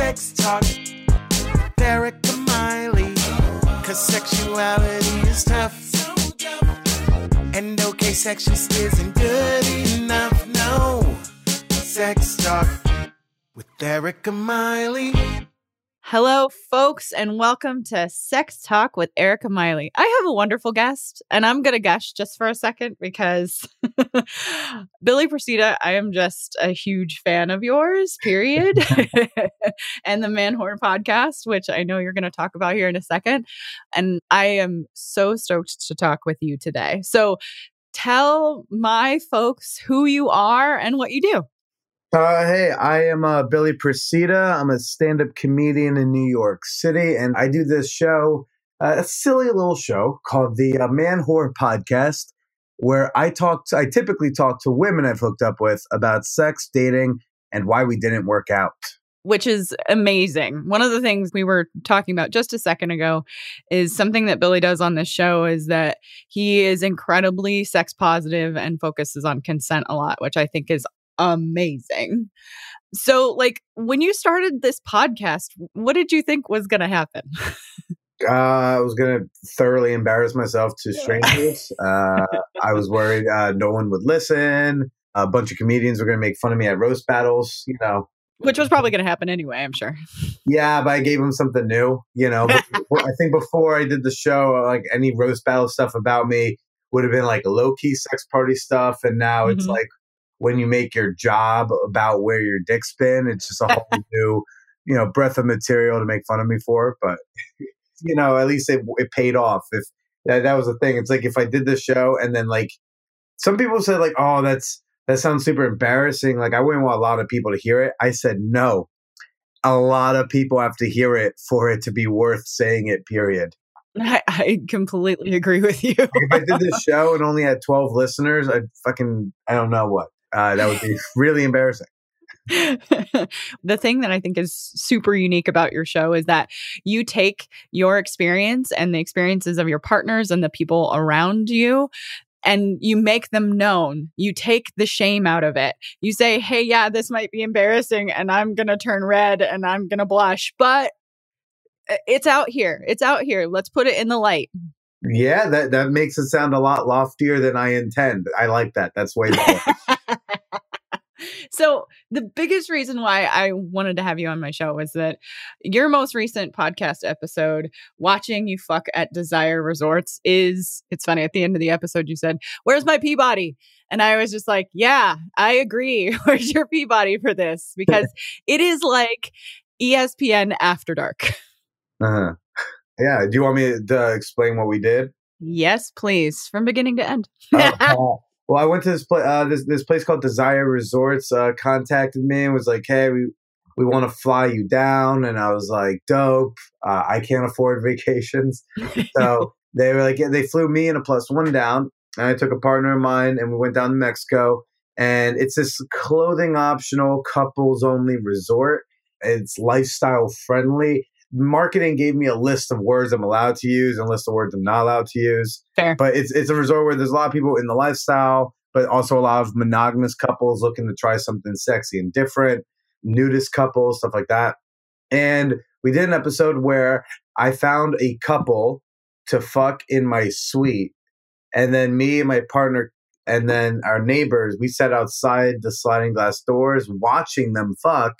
Sex Talk with Erica Miley. Cause sexuality is tough. And okay, sex just isn't good enough. No. Sex Talk with Erica Miley. Hello, folks, and welcome to Sex Talk with Erica Miley. I have a wonderful guest, and I'm going to gush just for a second because Billy Procida, I am just a huge fan of yours, period. and the Man Whore podcast, which I know you're going to talk about here in a second. And I am so stoked to talk with you today. So tell my folks who you are and what you do. Uh, hey, I am uh, Billy Procida. I'm a stand up comedian in New York City, and I do this show, uh, a silly little show called the uh, Man Whore Podcast, where I talk, to, I typically talk to women I've hooked up with about sex, dating, and why we didn't work out. Which is amazing. One of the things we were talking about just a second ago is something that Billy does on this show is that he is incredibly sex positive and focuses on consent a lot, which I think is amazing. So, like, when you started this podcast, what did you think was going to happen? Uh, I was going to thoroughly embarrass myself to strangers. uh, I was worried uh, no one would listen. A bunch of comedians were going to make fun of me at roast battles, you know. Which was probably going to happen anyway, I'm sure. Yeah, but I gave them something new, you know. I think before I did the show, like any roast battle stuff about me would have been like low key sex party stuff. And now mm-hmm. it's like, when you make your job about where your dick's been. It's just a whole new, you know, breath of material to make fun of me for. But you know, at least it, it paid off. If that, that was the thing, it's like if I did this show and then like some people said like, oh, that's that sounds super embarrassing. Like I wouldn't want a lot of people to hear it. I said no. A lot of people have to hear it for it to be worth saying it. Period. I, I completely agree with you. if I did this show and only had 12 listeners, I'd fucking, I don't know what. Uh, that would be really embarrassing. the thing that I think is super unique about your show is that you take your experience and the experiences of your partners and the people around you and you make them known. You take the shame out of it. You say, hey, yeah, this might be embarrassing and I'm going to turn red and I'm going to blush, but uh, it's out here. It's out here. Let's put it in the light. Yeah, that, that makes it sound a lot loftier than I intend. I like that. That's way better. so the biggest reason why I wanted to have you on my show was that your most recent podcast episode, watching you fuck at Desire Resorts, is it's funny. At the end of the episode, you said, "Where's my Peabody?" And I was just like, "Yeah, I agree. Where's your Peabody for this?" Because it is like ESPN After Dark. Uh-huh. Yeah. Do you want me to explain what we did? Yes, please, from beginning to end. uh, well, I went to this place. Uh, this this place called Desire Resorts. Uh, contacted me and was like, "Hey, we we want to fly you down." And I was like, "Dope! Uh, I can't afford vacations." so they were like, yeah, they flew me and a plus one down, and I took a partner of mine, and we went down to Mexico. And it's this clothing optional, couples only resort. It's lifestyle friendly marketing gave me a list of words I'm allowed to use and a list of words I'm not allowed to use. Fair. But it's it's a resort where there's a lot of people in the lifestyle, but also a lot of monogamous couples looking to try something sexy and different, nudist couples, stuff like that. And we did an episode where I found a couple to fuck in my suite. And then me and my partner and then our neighbors, we sat outside the sliding glass doors watching them fuck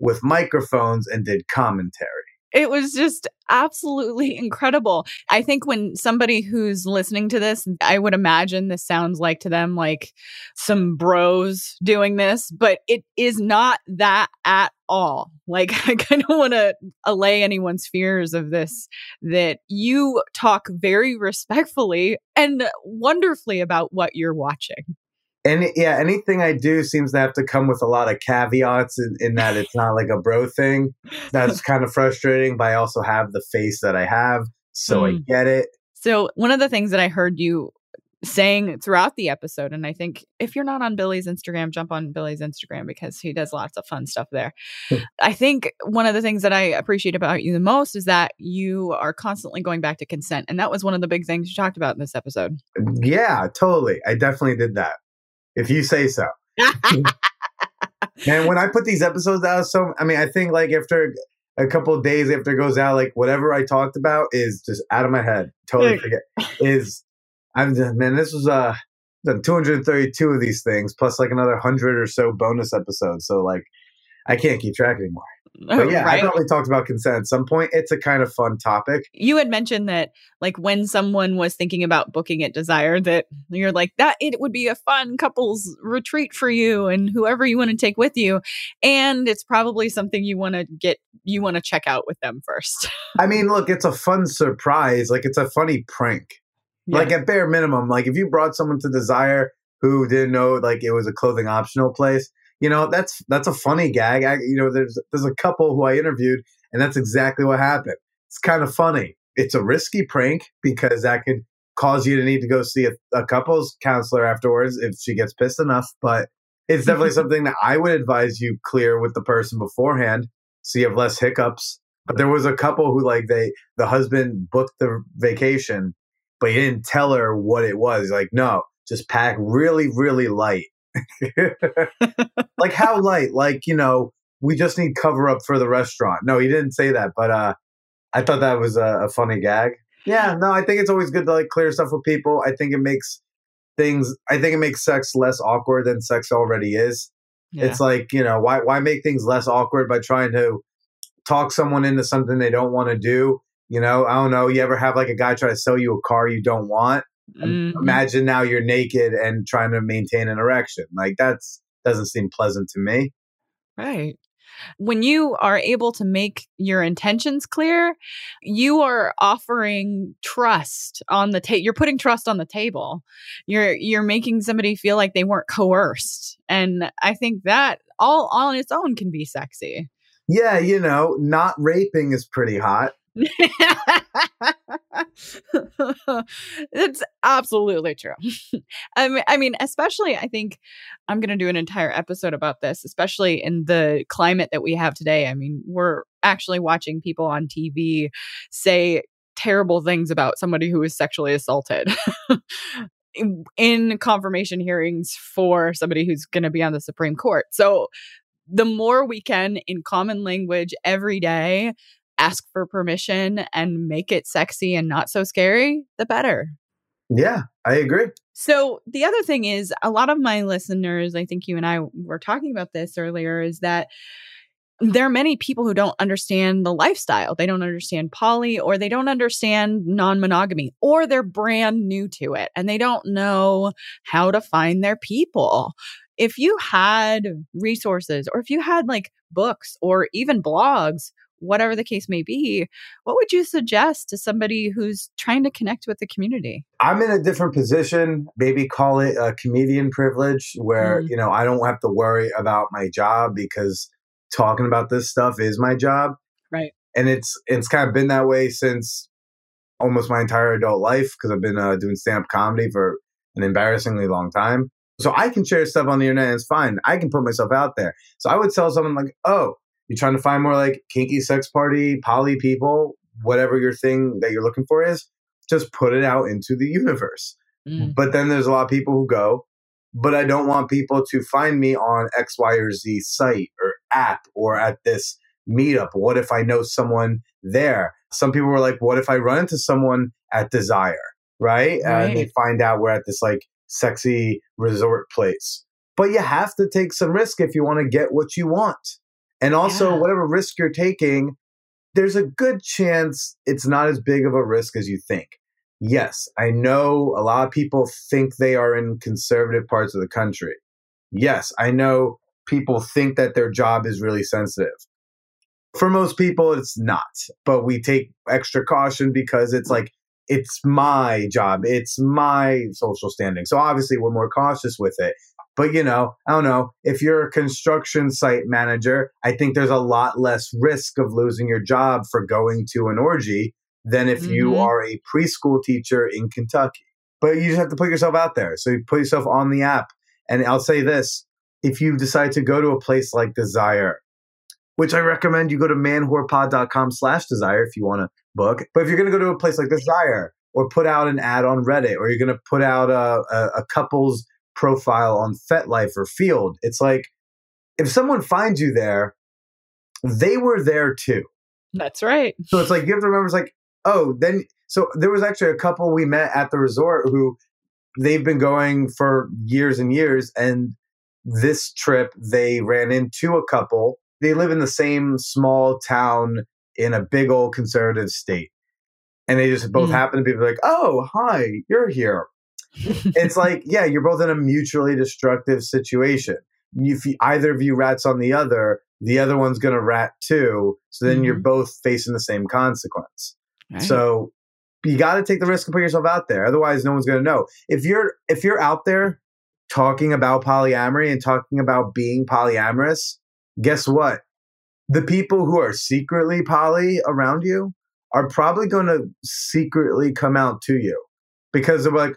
with microphones and did commentary. It was just absolutely incredible. I think when somebody who's listening to this, I would imagine this sounds like to them like some bros doing this, but it is not that at all. Like, I kind of want to allay anyone's fears of this that you talk very respectfully and wonderfully about what you're watching any yeah anything i do seems to have to come with a lot of caveats in, in that it's not like a bro thing. That's kind of frustrating but i also have the face that i have so mm. i get it. So one of the things that i heard you saying throughout the episode and i think if you're not on billy's instagram jump on billy's instagram because he does lots of fun stuff there. I think one of the things that i appreciate about you the most is that you are constantly going back to consent and that was one of the big things you talked about in this episode. Yeah totally. I definitely did that if you say so. And when I put these episodes out, so I mean, I think like after a couple of days after it goes out, like whatever I talked about is just out of my head. Totally forget. Is I'm man, this was uh done 232 of these things plus like another hundred or so bonus episodes. So like I can't keep track anymore. But yeah, Right? I probably talked about consent at some point. It's a kind of fun topic. you had mentioned that like when someone was thinking about booking at desire that you're like that it would be a fun couples retreat for you and whoever you want to take with you and it's probably something you want to get you want to check out with them first I mean, look, it's a fun surprise. Like it's a funny prank. Like at bare minimum, like if you brought someone to Desire who didn't know like it was a clothing optional place, you know that's that's a funny gag. I, you know, there's there's a couple who I interviewed, and that's exactly what happened. It's kind of funny. It's a risky prank because that could cause you to need to go see a, a couples counselor afterwards if she gets pissed enough. But it's definitely something that I would advise you clear with the person beforehand, so you have less hiccups. But there was a couple who like they the husband booked the vacation but he didn't tell her what it was. He's like, no, just pack really, really light. like how light? Like, you know, we just need cover up for the restaurant. No, he didn't say that, but uh I thought that was a, a funny gag. Yeah, no, I think it's always good to like clear stuff with people. I think it makes things I think it makes sex less awkward than sex already is. Yeah. It's like, you know, why why make things less awkward by trying to talk someone into something they don't want to do? You know, I don't know. You ever have like a guy try to sell you a car you don't want? Mhm. Imagine now you're naked and trying to maintain an erection. Like that's doesn't seem pleasant to me. Right. When you are able to make your intentions clear, you are offering trust on the table. You're putting trust on the table. You're you're making somebody feel like they weren't coerced, and I think that all on its own can be sexy. Yeah, you know, not raping is pretty hot. it's absolutely true. I mean, I mean, especially I think I'm going to do an entire episode about this, especially in the climate that we have today. I mean, we're actually watching people on TV say terrible things about somebody who was sexually assaulted. in- In confirmation hearings for somebody who's going to be on the Supreme Court. So, the more we can, in common language every day, ask for permission and make it sexy and not so scary, the better. Yeah, I agree. So, the other thing is, a lot of my listeners, I think you and I were talking about this earlier, is that there are many people who don't understand the lifestyle. They don't understand poly or they don't understand non monogamy or they're brand new to it and they don't know how to find their people. If you had resources or if you had like books or even blogs, whatever the case may be, what would you suggest to somebody who's trying to connect with the community? I'm in a different position, maybe call it a comedian privilege, where, Mm. you know, I don't have to worry about my job because talking about this stuff is my job. Right. And it's it's kind of been that way since almost my entire adult life because I've been uh, doing stand up comedy for an embarrassingly long time. So I can share stuff on the internet and it's fine. I can put myself out there. So I would tell someone like, oh, you're trying to find more like kinky sex party, poly people, whatever your thing that you're looking for is, just put it out into the universe. Mm. But then there's a lot of people who go, but I don't want people to find me on X, Y, or Z site or app or at this meetup. What if I know someone there? Some people were like, what if I run into someone at Desire, right? And they find out we're at this like sexy resort place. But you have to take some risk if you want to get what you want. And also, Yeah. whatever risk you're taking, there's a good chance it's not as big of a risk as you think. Yes, I know a lot of people think they are in conservative parts of the country. Yes, I know people think that their job is really sensitive. For most people, it's not, but we take extra caution because it's like, it's my job, it's my social standing. So obviously, we're more cautious with it. But you know, I don't know. If you're a construction site manager, I think there's a lot less risk of losing your job for going to an orgy than if you Mhm. are a preschool teacher in Kentucky. But you just have to put yourself out there. So you put yourself on the app. And I'll say this if you decide to go to a place like Desire, which I recommend you go to manwhorepod.com slash desire if you want to book. But if you're going to go to a place like Desire or put out an ad on Reddit or you're going to put out a, a, a couple's profile on FetLife or Feeld, it's like if someone finds you there, they were there too. That's right. So it's like you have to remember it's like, oh, then so there was actually a couple we met at the resort who they've been going for years and years and this trip they ran into a couple. They live in the same small town in a big old conservative state. And they just both Mm. happen to be like, "Oh, hi, you're here." It's like, yeah, you're both in a mutually destructive situation. If either of you rats on the other, the other one's going to rat too. So then you're Mhm. both facing the same consequence. Right. So you got to take the risk and put yourself out there. Otherwise, no one's going to know. If you're if you're out there talking about polyamory and talking about being polyamorous, guess what? The people who are secretly poly around you are probably going to secretly come out to you because they're like,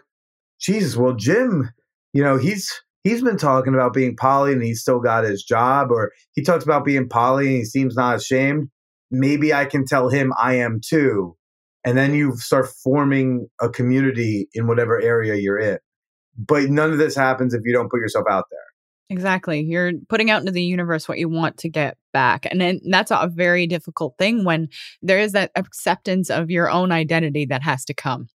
Jesus, well, Jim, you know, he's he's been talking about being poly and he's still got his job, or he talks about being poly and he seems not ashamed. Maybe I can tell him I am too. And then you start forming a community in whatever area you're in. But none of this happens if you don't put yourself out there. Exactly. You're putting out into the universe what you want to get back. And then that's a very difficult thing when there is that acceptance of your own identity that has to come.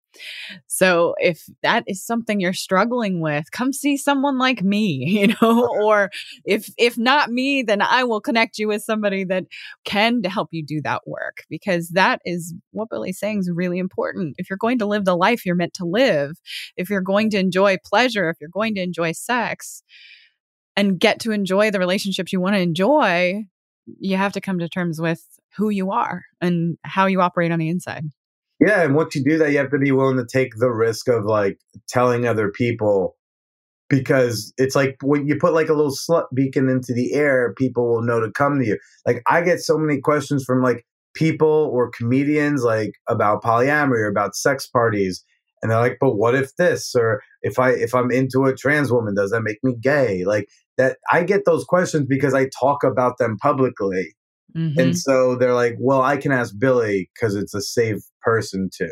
So if that is something you're struggling with, come see someone like me, you know, or if if not me, then I will connect you with somebody that can help you do that work because that is what Billy's saying is really important. If you're going to live the life you're meant to live, if you're going to enjoy pleasure, if you're going to enjoy sex, and get to enjoy the relationships you want to enjoy, you have to come to terms with who you are and how you operate on the inside. Yeah, and once you do that, you have to be willing to take the risk of like telling other people because it's like when you put like a little slut beacon into the air, people will know to come to you. Like I get so many questions from like people or comedians like about polyamory or about sex parties and they're like, "But what if this or if I if I'm into a trans woman, does that make me gay?" Like that I get those questions because I talk about them publicly. Mhm. And so they're like, well, I can ask Billy because it's a safe person too.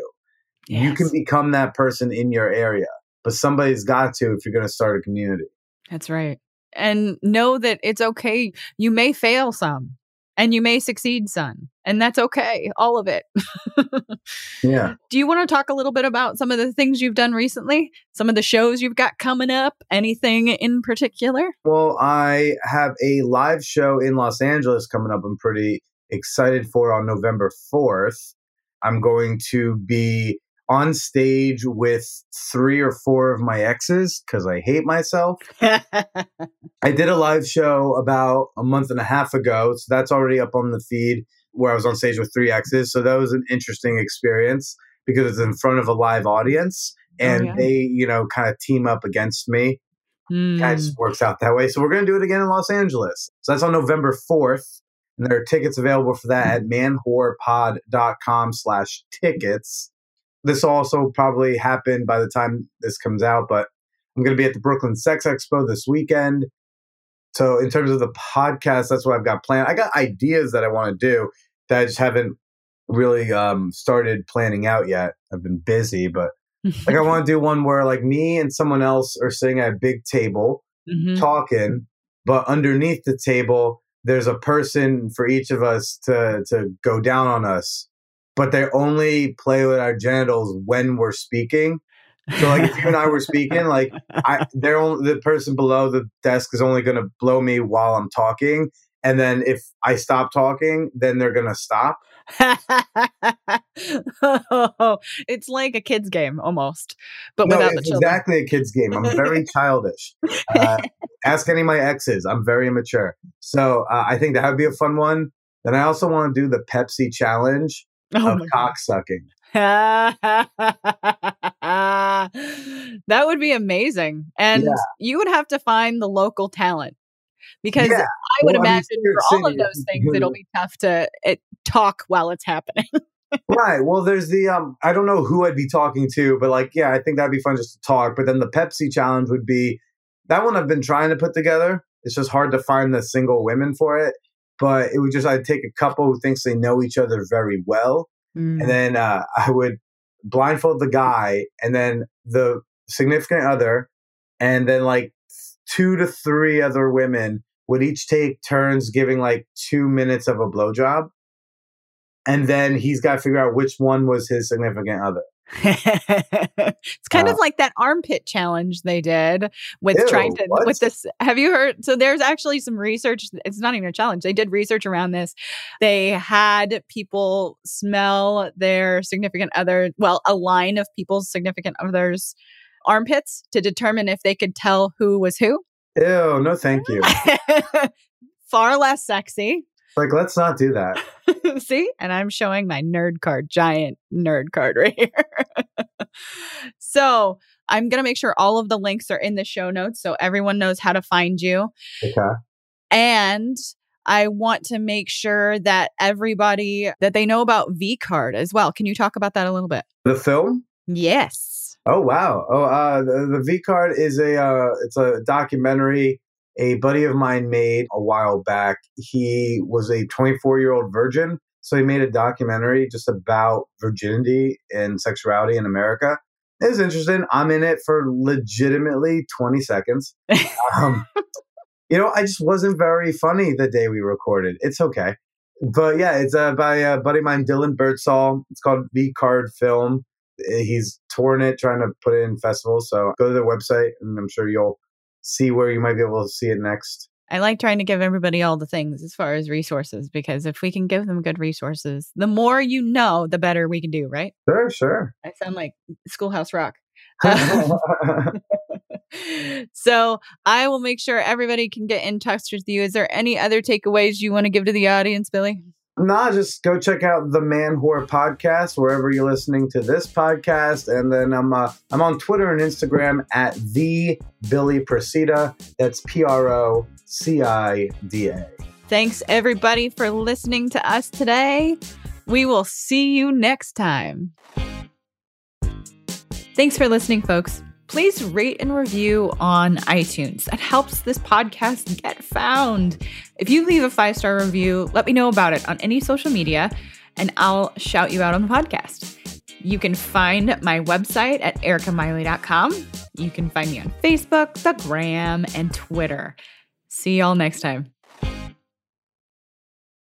You can become that person in your area, but somebody's got to if you're going to start a community. That's right. And know that it's okay. You may fail some and you may succeed son. and that's okay. All of it. Yeah. Do you want to talk a little bit about some of the things you've done recently? Some of the shows you've got coming up? Anything in particular? Well, I have a live show in Los Angeles coming up. I'm pretty excited for on November 4th. I'm going to be on stage with three or four of my exes because I hate myself. I did a live show about a month and a half ago, so that's already up on the feed where I was on stage with three exes. So that was an interesting experience because it's in front of a live audience and yeah. they, you know, kind of team up against me. Kind of Mm, works out that way. So we're going to do it again in Los Angeles. So that's on November 4th. And there are tickets available for that at manwhorepod.com slash tickets. This also probably happened by the time this comes out, but I'm going to be at the Brooklyn Sex Expo this weekend. So in terms of the podcast, that's what I've got planned. I got ideas that I want to do that I just haven't really um, started planning out yet. I've been busy, but like I want to do one where like me and someone else are sitting at a big table Mhm. talking, but underneath the table there's a person for each of us to to go down on us. But they only play with our genitals when we're speaking. So like if you and I were speaking, like I they're only the person below the desk is only gonna blow me while I'm talking. And then if I stop talking, then they're gonna stop. oh, it's like a kid's game almost, but No, without the it's children. exactly a kid's game. I'm very childish. Uh, ask any of my exes. I'm very immature. So uh, I think that would be a fun one. Then I also want to do the Pepsi challenge Oh of cock sucking. that would be amazing. And Yeah. you would have to find the local talent because Yeah. I would Well, I mean, imagine for all of those things, it'll be tough to it, talk while it's happening. right. Well, there's the um. I don't know who I'd be talking to, but like, yeah, I think that'd be fun just to talk. But then the Pepsi challenge would be that one I've been trying to put together. It's just hard to find the single women for it. But it would just I'd take a couple who thinks they know each other very well, Mm. and then uh, I would blindfold the guy, and then the significant other, and then like two to three other women would each take turns giving like two minutes of a blowjob. And then he's got to figure out which one was his significant other. it's kind of uh-huh. like that armpit challenge they did with Ew, trying to what? with this have you heard so there's actually some research it's not even a challenge they did research around this they had people smell their significant other well a line of people's significant others armpits to determine if they could tell who was who Ew, no thank you. far less sexy like, let's not do that. See? And I'm showing my nerd card, giant nerd card right here. so I'm going to make sure all of the links are in the show notes so everyone knows how to find you. Okay. And I want to make sure that everybody that they know about V card as well. Can you talk about that a little bit? The film? Yes. Oh wow! Oh, uh, the, the V card is a uh, it's a documentary a buddy of mine made a while back. He was a 24 year old virgin, so he made a documentary just about virginity and sexuality in America. It was interesting. I'm in it for legitimately 20 seconds. Um, you know, I just wasn't very funny the day we recorded. It's okay. But yeah, it's uh, by a buddy of mine, Dylan Birdsall. It's called V Card Film. He's touring it, trying to put it in festivals. So go to their website, and I'm sure you'll see where you might be able to see it next. I like trying to give everybody all the things as far as resources because if we can give them good resources, the more you know, the better we can do, right? Sure, sure. I sound like Schoolhouse Rock. Uh, so I will make sure everybody can get in touch with you. Is there any other takeaways you want to give to the audience, Billy? Nah, just go check out the Man Whore podcast wherever you're listening to this podcast, and then I'm uh, I'm on Twitter and Instagram at the Billy Procida. That's P R O C I D A. Thanks everybody for listening to us today. We will see you next time. Thanks for listening, folks. Please rate and review on iTunes. It helps this podcast get found. If you leave a five star review, let me know about it on any social media and I'll shout you out on the podcast. You can find my website at ericamiley.com. You can find me on Facebook, the Gram, and Twitter. See y'all next time.